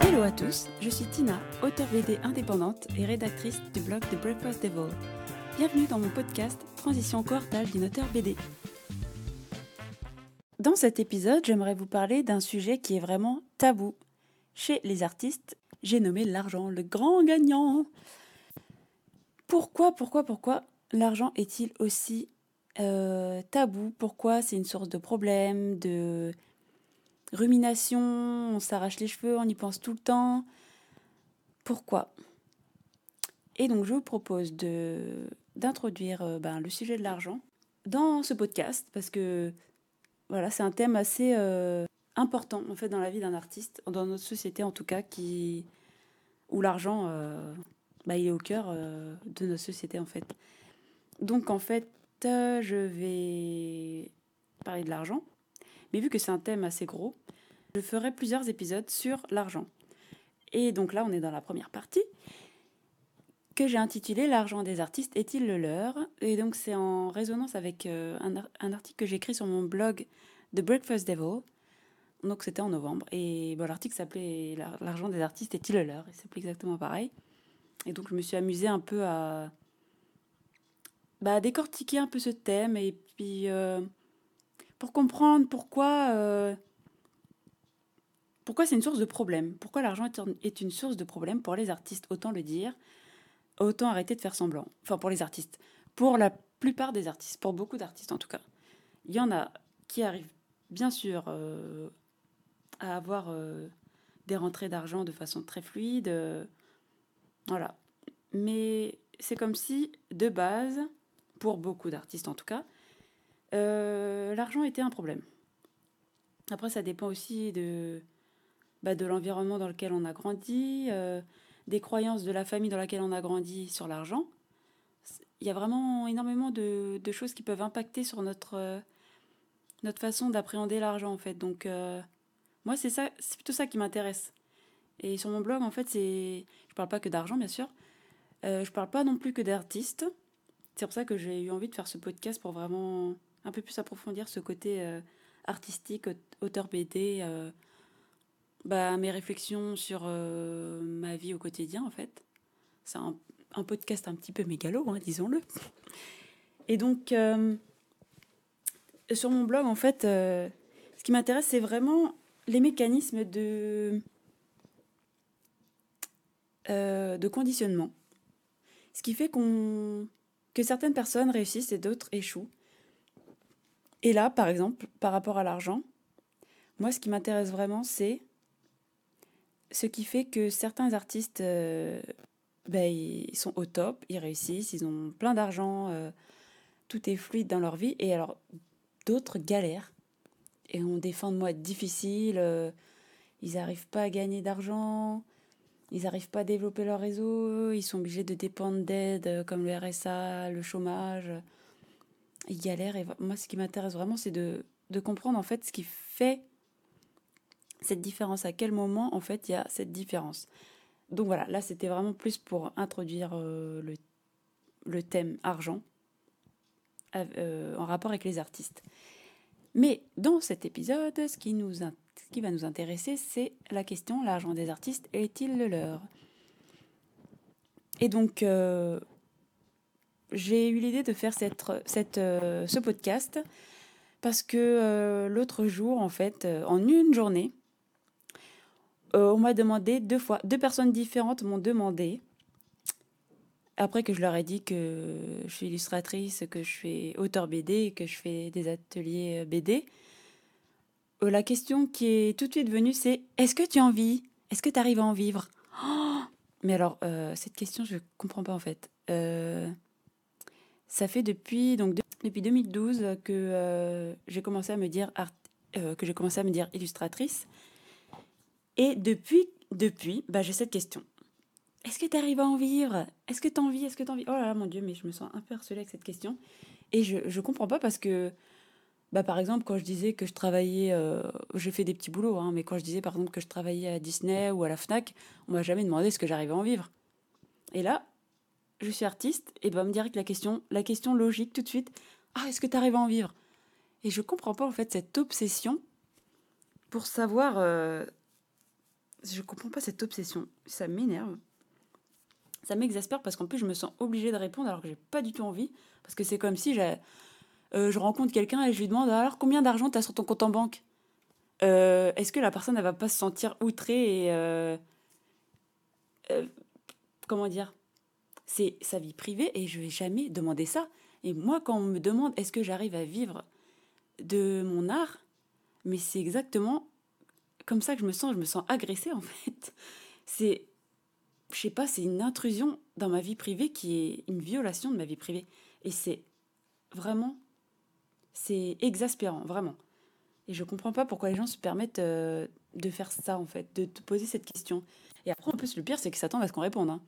Hello à tous, je suis Tina, auteure BD indépendante et rédactrice du blog The Breakfast Devil. Bienvenue dans mon podcast Transition quartale d'une auteur BD. Dans cet épisode, j'aimerais vous parler d'un sujet qui est vraiment tabou. Chez les artistes, j'ai nommé l'argent le grand gagnant. Pourquoi, pourquoi, pourquoi l'argent est-il aussi euh, tabou Pourquoi c'est une source de problème, de rumination On s'arrache les cheveux, on y pense tout le temps. Pourquoi? Et donc je vous propose de d'introduire euh, ben, le sujet de l'argent dans ce podcast parce que voilà, c'est un thème assez euh, important en fait dans la vie d'un artiste, dans notre société en tout cas, qui où l'argent bah, il est au cœur de notre société en fait. Donc en fait, je vais parler de l'argent. Mais vu que c'est un thème assez gros, je ferai plusieurs épisodes sur l'argent. Et donc là, on est dans la première partie que j'ai intitulée L'argent des artistes est-il le leur? Et donc c'est en résonance avec euh, un, article que j'ai écrit sur mon blog The Breakfast Devil. Donc c'était en novembre. Et l'article s'appelait L'argent des artistes est-il le leur? Et c'est exactement pareil. Et donc je me suis amusée un peu à, bah, décortiquer un peu ce thème et puis euh, pour comprendre pourquoi, euh, pourquoi c'est une source de problème. Pourquoi l'argent est une source de problème pour les artistes, autant le dire, autant arrêter de faire semblant. Enfin, pour les artistes. Pour la plupart des artistes, pour beaucoup d'artistes en tout cas. Il y en a qui arrivent, bien sûr, euh, à avoir des rentrées d'argent de façon très fluide. voilà. Mais c'est comme si, de base, pour beaucoup d'artistes en tout cas, euh, l'argent était un problème. Après, ça dépend aussi de, bah, l'environnement dans lequel on a grandi, euh, des croyances de la famille dans laquelle on a grandi sur l'argent. Il y a vraiment énormément de, choses qui peuvent impacter sur notre, euh, notre façon d'appréhender l'argent, en fait. Donc, moi, c'est plutôt ça qui m'intéresse. Et sur mon blog, en fait, c'est, je parle pas que d'argent, bien sûr. je parle pas non plus que d'artistes. C'est pour ça que j'ai eu envie de faire ce podcast pour vraiment un peu plus approfondir ce côté euh, artistique, auteur BD, euh, bah, mes réflexions sur euh, ma vie au quotidien en fait. C'est un, podcast un petit peu mégalo, hein, disons-le. Et donc, sur mon blog, en fait, ce qui m'intéresse, c'est vraiment les mécanismes de, de conditionnement. Ce qui fait qu'on que certaines personnes réussissent et d'autres échouent. Et là, par exemple, par rapport à l'argent, moi, ce qui m'intéresse vraiment, c'est ce qui fait que certains artistes, euh, ben, ils sont au top, ils réussissent, ils ont plein d'argent, euh, tout est fluide dans leur vie, et alors d'autres galèrent et ont des fins de mois difficiles, euh, ils n'arrivent pas à gagner d'argent, ils n'arrivent pas à développer leur réseau, ils sont obligés de dépendre d'aides euh, comme le RSA, le chômage. Ils galèrent. Et moi, ce qui m'intéresse vraiment, c'est de, comprendre en fait ce qui fait cette différence. À quel moment, en fait, il y a cette différence. Donc voilà, là, c'était vraiment plus pour introduire euh, le, le, thème argent euh, en rapport avec les artistes. Mais dans cet épisode, ce qui nous intéresse, ce qui va nous intéresser, c'est la question l'argent des artistes est-il le leur? Et donc, euh, j'ai eu l'idée de faire euh, ce podcast parce que euh, l'autre jour, en fait, en une journée, on m'a demandé deux fois, deux personnes différentes m'ont demandé, après que je leur ai dit que je suis illustratrice, que je suis auteur BD, que je fais des ateliers BD, euh, la question qui est tout de suite venue, c'est est-ce que tu en vis Est-ce que tu arrives à en vivre? Mais alors, euh, cette question, je comprends pas en fait. Euh, ça fait depuis, donc, depuis 2012 que j'ai commencé à me dire commencé à me dire illustratrice. Et depuis, depuis bah, j'ai cette question. Est-ce que tu arrives à en vivre? Est-ce que tu en vis Est-ce que tu en vis Oh là là, mon Dieu, mais je me sens un peu harcelée avec cette question. Et je ne comprends pas parce que bah, par exemple, quand je disais que je travaillais, euh, j'ai fait des petits boulots, hein, mais quand je disais par exemple que je travaillais à Disney ou à la Fnac, on m'a jamais demandé ce que j'arrivais à en vivre. Et là, je suis artiste et dois me dire que la question, la question logique tout de suite, Ah, est-ce que tu arrives à en vivre? Et je comprends pas en fait cette obsession pour savoir. Euh, je comprends pas cette obsession. Ça m'énerve. Ça m'exaspère parce qu'en plus, je me sens obligée de répondre alors que j'ai pas du tout envie. Parce que c'est comme si euh, je rencontre quelqu'un et je lui demande alors combien d'argent tu as sur ton compte en banque? Euh, Est-ce que la personne, elle va pas se sentir outrée et. Euh, comment dire? C'est sa vie privée et je vais jamais demander ça. Et moi, quand on me demande est-ce que j'arrive à vivre de mon art, mais c'est exactement comme ça que je me sens. Je me sens agressée en fait. C'est, je sais pas, c'est une intrusion dans ma vie privée qui est une violation de ma vie privée. Et c'est vraiment, c'est exaspérant, vraiment. Et je comprends pas pourquoi les gens se permettent euh, de faire ça en fait, de te poser cette question. Et après, en plus, le pire, c'est qu'ils s'attendent à ce qu'on réponde. Hein.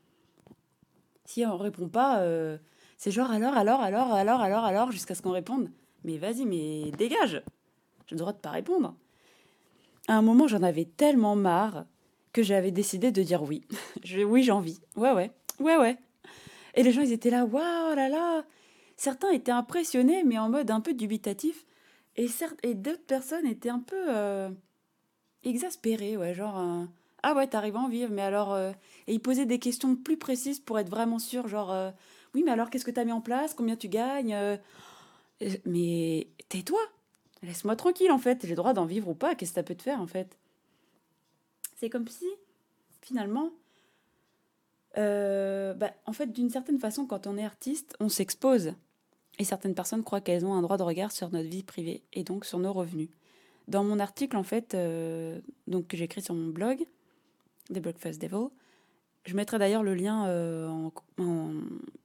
Si on répond pas, euh, c'est genre alors, alors, alors, alors, alors, alors, jusqu'à ce qu'on réponde. Mais vas-y, mais dégage J'ai le droit de pas répondre. À un moment, j'en avais tellement marre que j'avais décidé de dire oui. oui, j'ai envie. Ouais, ouais. Ouais, ouais. Et les gens, ils étaient là, waouh, là là. Certains étaient impressionnés, mais en mode un peu dubitatif. Et, et d'autres personnes étaient un peu euh, exaspérées, ouais, genre, euh, ah ouais, t'arrives à en vivre, mais alors. Euh, et ils posaient des questions plus précises pour être vraiment sûr, genre, oui, mais alors qu'est-ce que t'as mis en place? Combien tu gagnes? Mais tais-toi Laisse-moi tranquille en fait, j'ai le droit d'en vivre ou pas, qu'est-ce que ça peut te faire en fait? C'est comme si, finalement, bah, en fait, d'une certaine façon, quand on est artiste, on s'expose. Et certaines personnes croient qu'elles ont un droit de regard sur notre vie privée et donc sur nos revenus. Dans mon article, en fait, euh, donc, que j'ai écrit sur mon blog, The Breakfast Devil, je mettrai d'ailleurs le lien euh, en,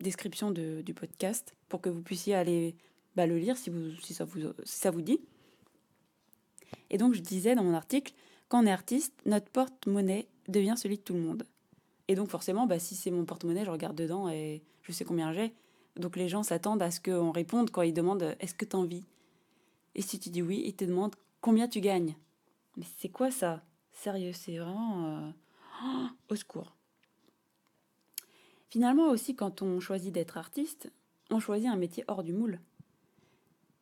description du podcast pour que vous puissiez aller bah, le lire si, vous, si, ça vous, si ça vous dit. Et donc je disais dans mon article, quand on est artiste, notre porte-monnaie devient celui de tout le monde. Et donc forcément, bah, si c'est mon porte-monnaie, je regarde dedans et je sais combien j'ai. Donc les gens s'attendent à ce qu'on réponde quand ils demandent est-ce que tu en vis? Et si tu dis oui, ils te demandent combien tu gagnes? Mais c'est quoi ça? Sérieux, c'est vraiment... Euh, au secours. Finalement aussi, quand on choisit d'être artiste, on choisit un métier hors du moule.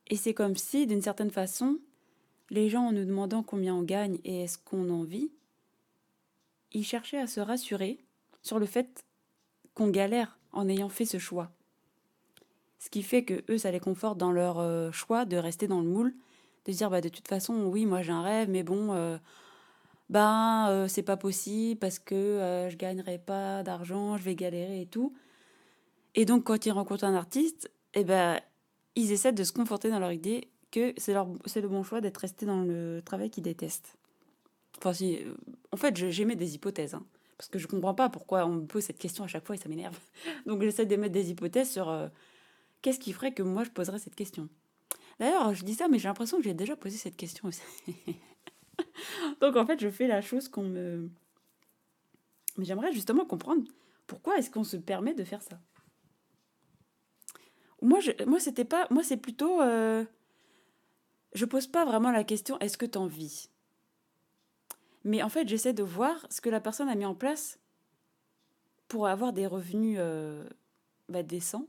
Et c'est comme si, d'une certaine façon, les gens, en nous demandant combien on gagne et est-ce qu'on en vit, ils cherchaient à se rassurer sur le fait qu'on galère en ayant fait ce choix. Ce qui fait que eux, ça les conforte dans leur euh, choix de rester dans le moule, de dire bah de toute façon, oui, moi j'ai un rêve, mais bon, euh, ben euh, c'est pas possible parce que je gagnerai pas d'argent, je vais galérer et tout. Et donc quand ils rencontrent un artiste, eh ben ils essaient de se conforter dans leur idée que c'est le bon choix d'être resté dans le travail qu'ils détestent. Enfin, si, en fait, j'émets des hypothèses, hein, parce que je comprends pas pourquoi on me pose cette question à chaque fois et ça m'énerve. Donc j'essaie d'émettre des hypothèses sur qu'est-ce qui ferait que moi je poserais cette question? D'ailleurs, je dis ça, mais j'ai l'impression que j'ai déjà posé cette question aussi. Donc en fait, je fais la chose qu'on me... Mais j'aimerais justement comprendre pourquoi est-ce qu'on se permet de faire ça. Moi, moi c'était pas, moi c'est plutôt, euh, je pose pas vraiment la question est-ce que tu en vis? Mais en fait, j'essaie de voir ce que la personne a mis en place pour avoir des revenus euh, bah, décents.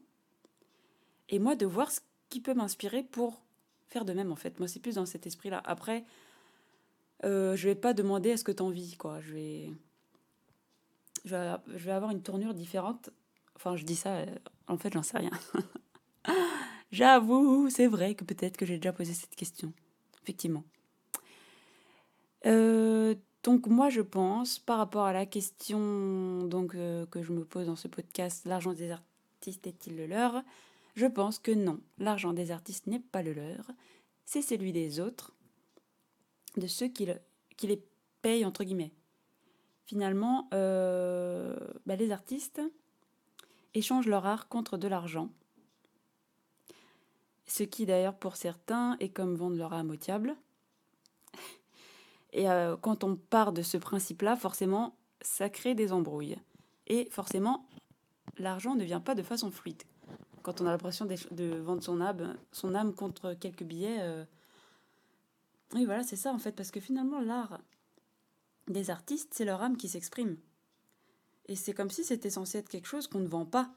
Et moi, de voir ce qui peut m'inspirer pour faire de même, en fait. Moi, c'est plus dans cet esprit-là. Après, euh, je vais pas demander est-ce que tu en vis, quoi. Je vais... je vais, avoir une tournure différente. Enfin, je dis ça, euh, en fait, j'en sais rien. J'avoue, c'est vrai que peut-être que j'ai déjà posé cette question. Effectivement. Euh, donc moi, je pense, par rapport à la question donc, euh, que je me pose dans ce podcast, l'argent des artistes est-il le leur? Je pense que non, l'argent des artistes n'est pas le leur, c'est celui des autres, de ceux qui, les payent, entre guillemets. Finalement, euh, bah, les artistes échangent leur art contre de l'argent ce qui d'ailleurs pour certains est comme vendre leur âme au diable. Et euh, quand on part de ce principe-là, forcément, ça crée des embrouilles. Et forcément, l'argent ne vient pas de façon fluide. Quand on a l'impression de vendre son âme, contre quelques billets, euh, oui voilà, c'est ça en fait, parce que finalement l'art des artistes, c'est leur âme qui s'exprime. Et c'est comme si c'était censé être quelque chose qu'on ne vend pas.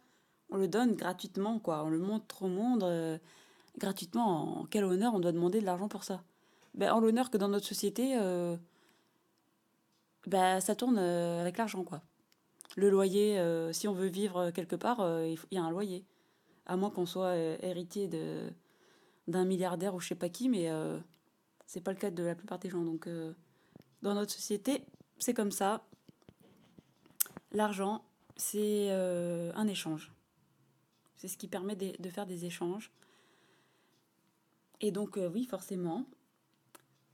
On le donne gratuitement, quoi. On le montre au monde. Euh, gratuitement, en quel honneur on doit demander de l'argent pour ça ben, En l'honneur que dans notre société, euh, ben, ça tourne avec l'argent, quoi. Le loyer, si on veut vivre quelque part, il y a un loyer. À moins qu'on soit héritier de, d'un milliardaire ou je sais pas qui, mais c'est pas le cas de la plupart des gens. Donc, dans notre société, c'est comme ça. L'argent, c'est un échange. C'est ce qui permet de, faire des échanges. Et donc, euh, oui, forcément,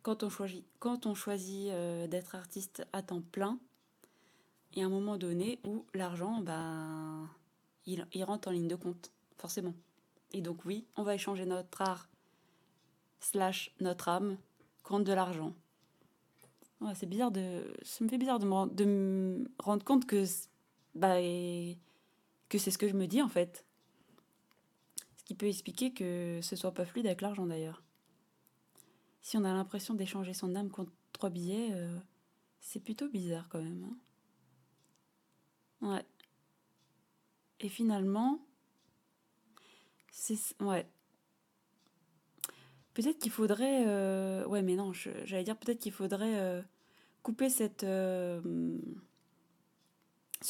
quand on choisit, quand on choisit euh, d'être artiste à temps plein, il y a un moment donné où l'argent, bah, il, rentre en ligne de compte, forcément. Et donc, oui, on va échanger notre art slash notre âme contre de l'argent. c'est bizarre de. Ça me fait bizarre de me, de me rendre compte que, bah, que c'est ce que je me dis en fait peut expliquer que ce soit pas fluide avec l'argent d'ailleurs. Si on a l'impression d'échanger son âme contre trois billets, euh, c'est plutôt bizarre quand même. Hein. ouais. Et finalement, ouais. Peut-être qu'il faudrait, euh, ouais, j'allais dire peut-être qu'il faudrait euh, couper cette, ce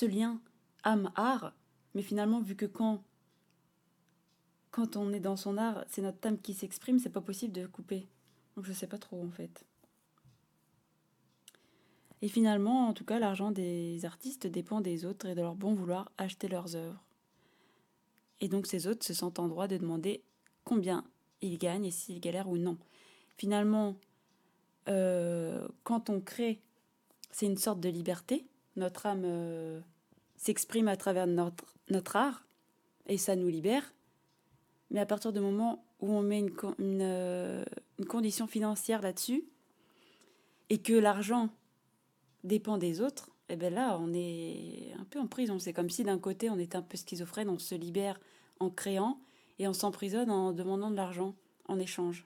lien âme-art, mais finalement, vu que quand quand on est dans son art, c'est notre âme qui s'exprime, c'est pas possible de couper. Donc je sais pas trop en fait. Et finalement, en tout cas, l'argent des artistes dépend des autres et de leur bon vouloir acheter leurs œuvres. Et donc ces autres se sentent en droit de demander combien ils gagnent et s'ils galèrent ou non. Finalement, euh, quand on crée, c'est une sorte de liberté. Notre âme euh, s'exprime à travers notre, notre art et ça nous libère. Mais à partir du moment où on met une, euh, une, condition financière là-dessus, et que l'argent dépend des autres, et eh bien là, on est un peu en prison. C'est comme si d'un côté, on est un peu schizophrène, on se libère en créant, et on s'emprisonne en demandant de l'argent en échange.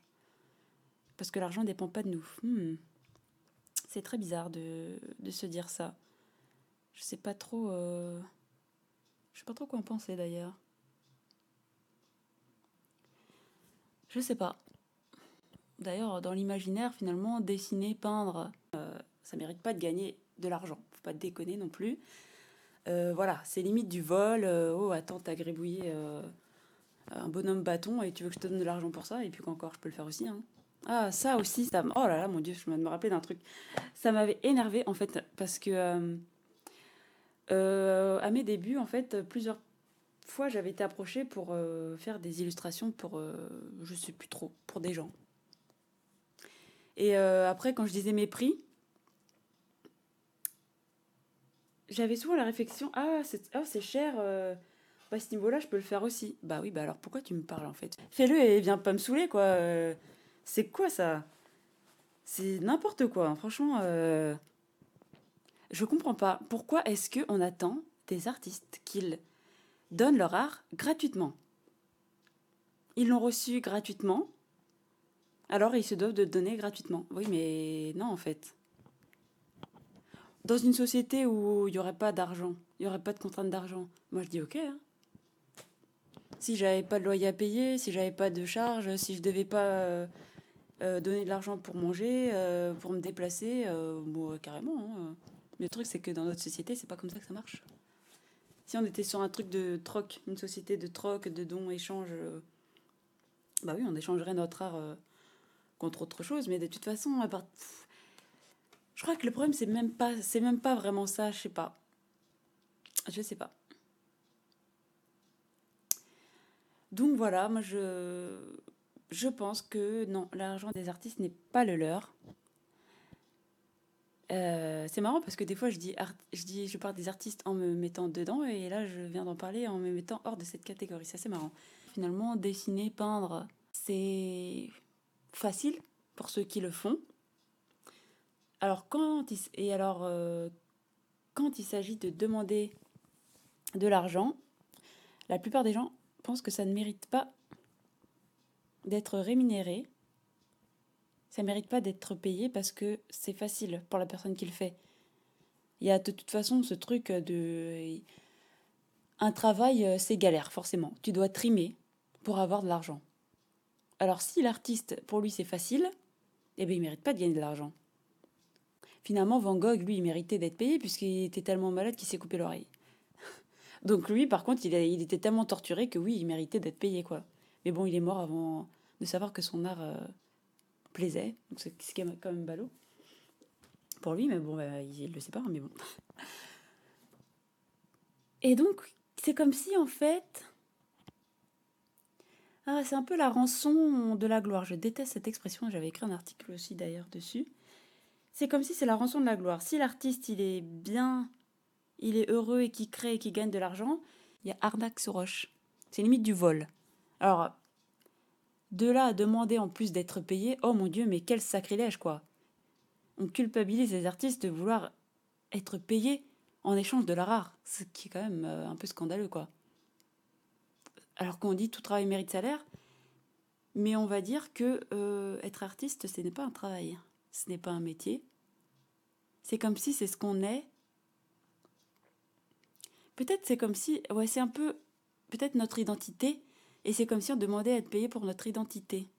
Parce que l'argent ne dépend pas de nous. Hmm. C'est très bizarre de, se dire ça. Je sais pas trop. Euh... Je sais pas trop quoi en penser d'ailleurs. Je sais pas. D'ailleurs, dans l'imaginaire, finalement, dessiner, peindre, euh, ça mérite pas de gagner de l'argent. Faut pas déconner non plus. Euh, voilà, c'est limite du vol. Euh, oh, attends, t'as gribouillé un bonhomme bâton et tu veux que je te donne de l'argent pour ça Et puis qu'encore, je peux le faire aussi. Hein. Ah, ça aussi, ça. Oh là là, mon dieu, je me rappeler d'un truc. Ça m'avait énervé en fait, parce que à mes débuts, en fait, plusieurs fois, j'avais été approchée pour euh, faire des illustrations pour, euh, je sais plus trop, pour des gens. Et euh, après, quand je disais mes prix, j'avais souvent la réflexion Ah, c'est oh, cher, bah, à ce niveau-là, je peux le faire aussi. Bah oui, bah alors pourquoi tu me parles en fait? Fais-le et viens pas me saouler, quoi. c'est quoi ça? C'est n'importe quoi, franchement. Je comprends pas. Pourquoi est-ce qu'on attend des artistes qu'ils donnent leur art gratuitement? Ils l'ont reçu gratuitement, alors ils se doivent de donner gratuitement. Oui, mais non, en fait. Dans une société où il n'y aurait pas d'argent, il n'y aurait pas de contrainte d'argent, moi je dis ok. Hein. Si j'avais pas de loyer à payer, si j'avais pas de charges, si je devais pas euh, euh, donner de l'argent pour manger, euh, pour me déplacer, bon, carrément. Hein. Le truc, c'est que dans notre société, c'est pas comme ça que ça marche. Si on était sur un truc de troc, une société de troc, de dons, échange, bah oui, on échangerait notre art contre autre chose. Mais de toute façon, à part... je crois que le problème, c'est même pas, c'est même pas vraiment ça. Je sais pas. Je sais pas. Donc voilà, moi je, je pense que non, l'argent des artistes n'est pas le leur. Euh, c'est marrant parce que des fois je dis, je dis je parle des artistes en me mettant dedans et là je viens d'en parler en me mettant hors de cette catégorie. C'est assez marrant. Finalement, dessiner, peindre, c'est facile pour ceux qui le font. Alors euh, quand il s'agit de demander de l'argent, la plupart des gens pensent que ça ne mérite pas d'être rémunéré ça mérite pas d'être payé parce que c'est facile pour la personne qui le fait. Il y a de toute façon ce truc de... Un travail, euh, c'est galère, forcément. Tu dois trimer pour avoir de l'argent. Alors si l'artiste, pour lui, c'est facile, eh bien, il mérite pas de gagner de l'argent. Finalement, Van Gogh, lui, il méritait d'être payé puisqu'il était tellement malade qu'il s'est coupé l'oreille. Donc lui, par contre, il, il, était tellement torturé que oui, il méritait d'être payé, quoi. Mais bon, il est mort avant de savoir que son art euh, plaisait. Donc c'est quand même ballot. Pour lui, mais bon, bah, il le sait pas, mais bon. Et donc, c'est comme si, en fait... Ah, c'est un peu la rançon de la gloire. Je déteste cette expression, j'avais écrit un article aussi d'ailleurs dessus. C'est comme si c'est la rançon de la gloire. Si l'artiste, il est bien, il est heureux et qui crée et qui gagne de l'argent, il y a arnaque sur roche. C'est limite du vol. Alors, de là à demander en plus d'être payé, oh mon Dieu, mais quel sacrilège, quoi. On culpabilise les artistes de vouloir être payés en échange de la rare, ce qui est quand même euh, un peu scandaleux, quoi. Alors qu'on dit tout travail mérite salaire, mais on va dire que euh, être artiste, ce n'est pas un travail, ce n'est pas un métier. C'est comme si c'est ce qu'on est. Peut-être c'est comme si, ouais, c'est un peu, peut-être notre identité, et c'est comme si on demandait à être payé pour notre identité.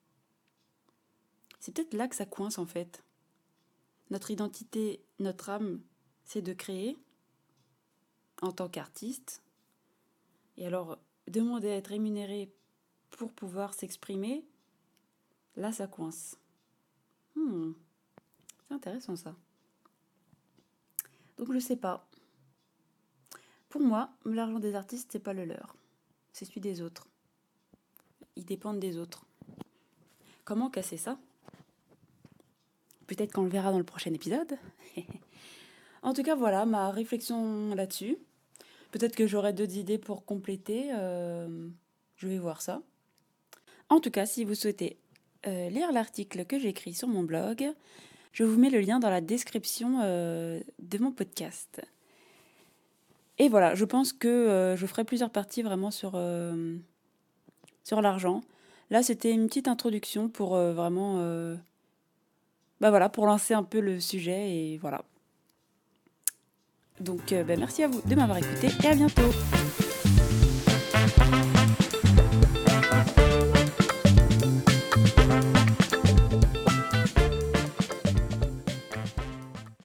C'est peut-être là que ça coince en fait. Notre identité, notre âme, c'est de créer en tant qu'artiste. Et alors, demander à être rémunéré pour pouvoir s'exprimer, là, ça coince. Hmm. C'est intéressant ça. Donc je sais pas. Pour moi, l'argent des artistes, c'est pas le leur. C'est celui des autres ils dépendent des autres. Comment casser ça? Peut-être qu'on le verra dans le prochain épisode. en tout cas, voilà ma réflexion là-dessus. Peut-être que j'aurai d'autres idées pour compléter. Euh, je vais voir ça. En tout cas, si vous souhaitez euh, lire l'article que j'ai écrit sur mon blog, je vous mets le lien dans la description euh, de mon podcast. Et voilà, je pense que je ferai plusieurs parties vraiment sur sur l'argent. Là, c'était une petite introduction pour euh, vraiment, euh, bah voilà, pour lancer un peu le sujet et voilà. Donc, euh, bah, merci à vous de m'avoir écouté et à bientôt.